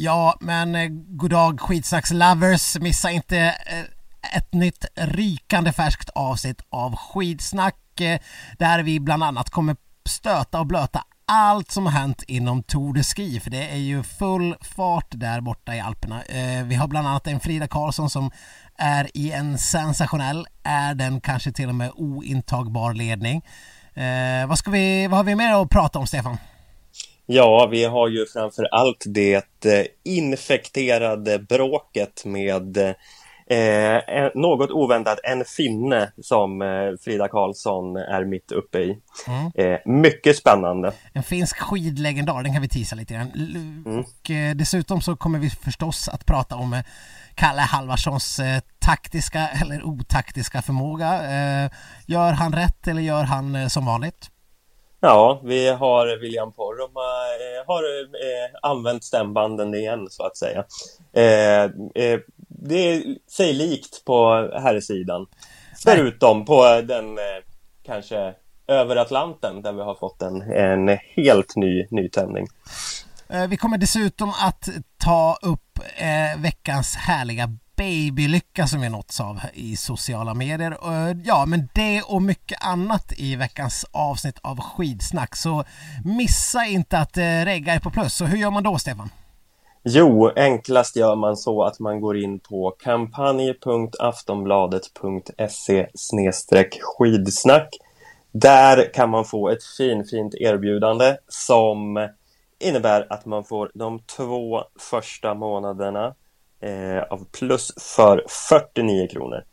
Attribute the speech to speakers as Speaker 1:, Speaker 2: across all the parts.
Speaker 1: Ja, men eh, goddag Skitsnackslovers, Missa inte eh, ett nytt rykande färskt avsnitt av Skidsnack eh, där vi bland annat kommer stöta och blöta allt som har hänt inom Tour de Ski för det är ju full fart där borta i Alperna. Eh, vi har bland annat en Frida Karlsson som är i en sensationell, är den kanske till och med ointagbar ledning. Eh, vad, ska vi, vad har vi mer att prata om Stefan?
Speaker 2: Ja, vi har ju framför allt det eh, infekterade bråket med eh, något oväntat en finne som eh, Frida Karlsson är mitt uppe i. Mm. Eh, mycket spännande.
Speaker 1: En finsk skidlegendar, den kan vi tisa lite grann. Mm. Och eh, dessutom så kommer vi förstås att prata om eh, Kalle Halvarssons taktiska eller otaktiska förmåga. gör han rätt eller gör han som vanligt?
Speaker 2: Ja, vi har William Poromaa eh, har eh, använt stämbanden igen så att säga. Eh, eh, det är sig likt på här sidan. Förutom på den eh, kanske över Atlanten där vi har fått en, en helt ny nytändning.
Speaker 1: Eh, vi kommer dessutom att ta upp eh, veckans härliga babylycka som vi nåtts av i sociala medier. Ja, men det och mycket annat i veckans avsnitt av Skidsnack. Så missa inte att eh, regga er på plus. Så hur gör man då, Stefan?
Speaker 2: Jo, enklast gör man så att man går in på kampanj.aftonbladet.se skidsnack. Där kan man få ett fin, fint erbjudande som innebär att man får de två första månaderna eh, av Plus för 49 kronor.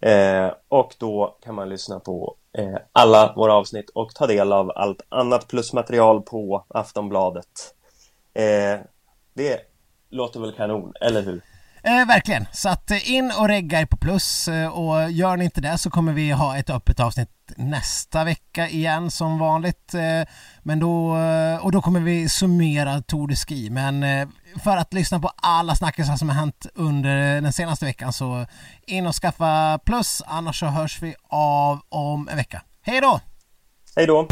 Speaker 2: Eh, och då kan man lyssna på eh, alla våra avsnitt och ta del av allt annat plusmaterial på Aftonbladet. Eh, det låter väl kanon, eller hur?
Speaker 1: Eh, verkligen, så att eh, in och regga er på plus eh, och gör ni inte det så kommer vi ha ett öppet avsnitt nästa vecka igen som vanligt. Eh, men då, och då kommer vi summera Tour de Ski. Men för att lyssna på alla snackisar som har hänt under den senaste veckan så in och skaffa plus annars så hörs vi av om en vecka. Hej då!
Speaker 2: Hej då!